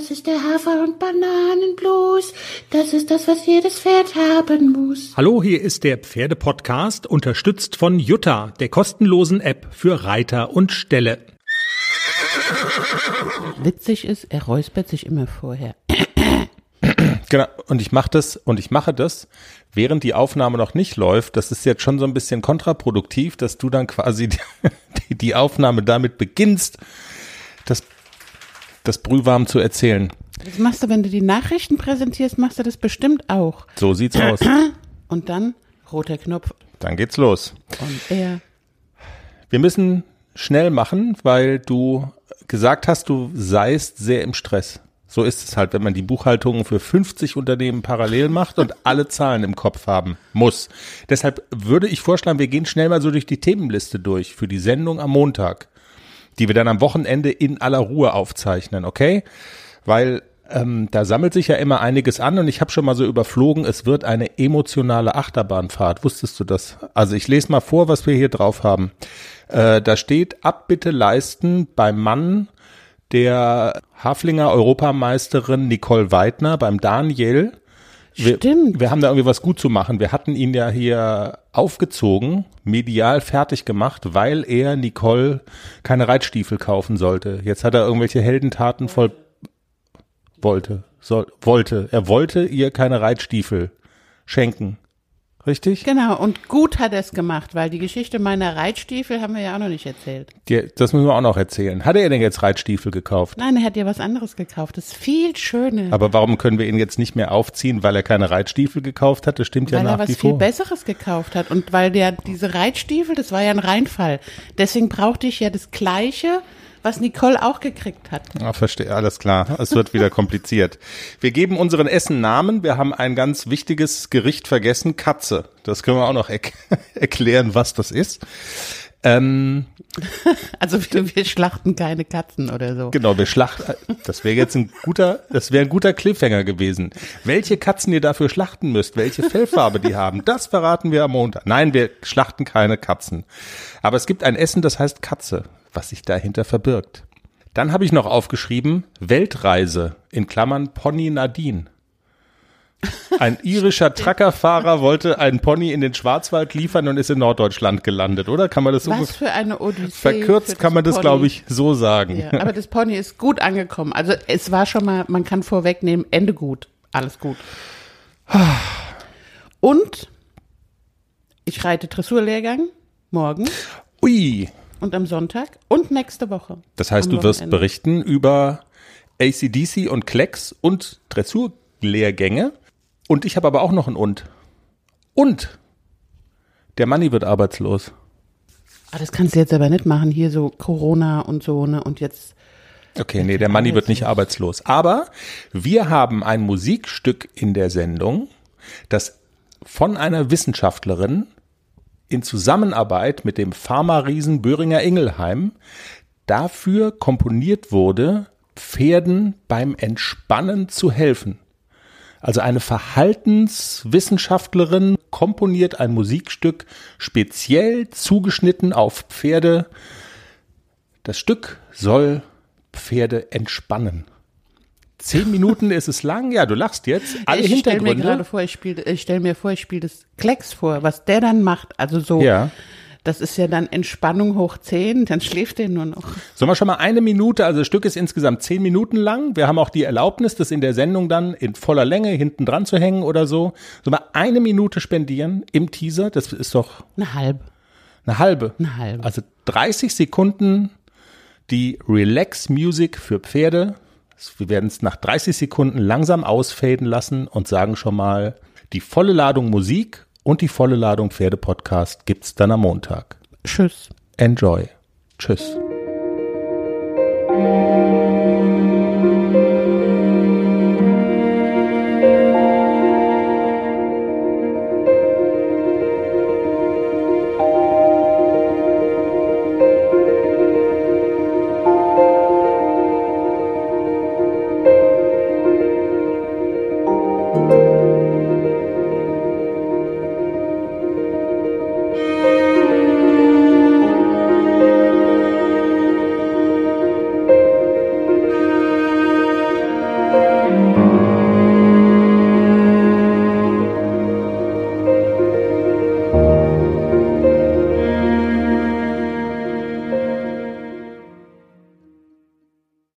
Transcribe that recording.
Das ist der Hafer- und Bananenblues. Das ist das, was jedes Pferd haben muss. Hallo, hier ist der Pferdepodcast, unterstützt von Jutta, der kostenlosen App für Reiter und Ställe. Witzig ist, er räuspert sich immer vorher. Genau, und ich mache das und ich mache das, während die Aufnahme noch nicht läuft. Das ist jetzt schon so ein bisschen kontraproduktiv, dass du dann quasi die, die Aufnahme damit beginnst, das Brühwarm zu erzählen. Das machst du, wenn du die Nachrichten präsentierst, machst du das bestimmt auch. So sieht's aus. Und dann roter Knopf Dann geht's los. und er. Wir müssen schnell machen, weil du gesagt hast, du seist sehr im Stress. So ist es halt, wenn man die Buchhaltung für 50 Unternehmen parallel macht und alle Zahlen im Kopf haben muss. Deshalb würde ich vorschlagen, wir gehen schnell mal so durch die Themenliste durch für die Sendung am Montag, die wir dann am Wochenende in aller Ruhe aufzeichnen, okay? Weil ähm, da sammelt sich ja immer einiges an und ich habe schon mal so überflogen, es wird eine emotionale Achterbahnfahrt. Wusstest du das? Also ich lese mal vor, was wir hier drauf haben. Äh, da steht Abbitte leisten beim Mann der Haflinger Europameisterin Nicole Weidner, beim Daniel. Wir, Stimmt. Wir haben da irgendwie was gut zu machen. Wir hatten ihn ja hier aufgezogen, medial fertig gemacht, weil er Nicole keine Reitstiefel kaufen sollte. Jetzt hat er irgendwelche Heldentaten voll wollte, soll, wollte. Er wollte ihr keine Reitstiefel schenken. Richtig? Genau, und gut hat er es gemacht, weil die Geschichte meiner Reitstiefel haben wir ja auch noch nicht erzählt. Die, das müssen wir auch noch erzählen. Hat er denn jetzt Reitstiefel gekauft? Nein, er hat ja was anderes gekauft. Das ist viel schöner. Aber warum können wir ihn jetzt nicht mehr aufziehen, weil er keine Reitstiefel gekauft hat? Das stimmt ja weil nach er wie was viel vor. Besseres gekauft hat und weil der diese Reitstiefel, das war ja ein Reinfall. Deswegen brauchte ich ja das Gleiche, was Nicole auch gekriegt hat. Ah, verstehe, alles klar. Es wird wieder kompliziert. Wir geben unseren Essen Namen. Wir haben ein ganz wichtiges Gericht vergessen, Katze. Das können wir auch noch erk erklären, was das ist. Ähm, Also wir, wir schlachten keine Katzen oder so. genau, wir schlachten. Das wäre jetzt ein guter, das wäre ein guter Cliffhanger gewesen. Welche Katzen ihr dafür schlachten müsst, welche Fellfarbe die haben, das verraten wir am Montag. Nein, wir schlachten keine Katzen. Aber es gibt ein Essen, das heißt Katze, was sich dahinter verbirgt. Dann habe ich noch aufgeschrieben Weltreise in Klammern Pony Nadine. Ein irischer Truckerfahrer wollte einen Pony in den Schwarzwald liefern und ist in Norddeutschland gelandet, oder? Kann man das so Was für eine Odyssee. verkürzt kann man das, glaube ich, so sagen. Ja, aber das Pony ist gut angekommen. Also es war schon mal, man kann vorwegnehmen, Ende gut. Alles gut. Und ich reite Dressurlehrgang morgen Ui, und am Sonntag und nächste Woche. Das heißt, du wirst berichten über ACDC und Klecks und Dressurlehrgänge. Und ich habe aber auch noch ein Und. Und der Manni wird arbeitslos. Ah, das kannst du jetzt aber nicht machen. Hier so Corona und so, ne? Und jetzt. Okay, nee, der Manni wird nicht arbeitslos. Aber wir haben ein Musikstück in der Sendung, das von einer Wissenschaftlerin in Zusammenarbeit mit dem Pharma-Riesen Böhringer Ingelheim dafür komponiert wurde, Pferden beim Entspannen zu helfen. Also eine Verhaltenswissenschaftlerin komponiert ein Musikstück speziell zugeschnitten auf Pferde. Das Stück soll Pferde entspannen. Zehn Minuten ist es lang. Ja, du lachst jetzt. Alle ich stelle mir Hintergründe. gerade vor, ich spiele, ich stelle mir vor, ich spiele das Klecks vor, was der dann macht. Also so, Ja. Das ist ja dann Entspannung hoch 10, dann schläft er nur noch. Sollen wir schon mal eine Minute, also das Stück ist insgesamt zehn Minuten lang. Wir haben auch die Erlaubnis, das in der Sendung dann in voller Länge hinten dran zu hängen oder so. Sollen wir eine Minute spendieren im Teaser? Das ist doch Eine halbe. eine halbe. Eine halbe. Also 30 Sekunden die Relax Music für Pferde. Wir werden es nach 30 Sekunden langsam ausfaden lassen und sagen schon mal, die volle Ladung Musik und die volle Ladung Pferde-Podcast gibt's dann am Montag. Tschüss. Enjoy. Tschüss. Tschüss.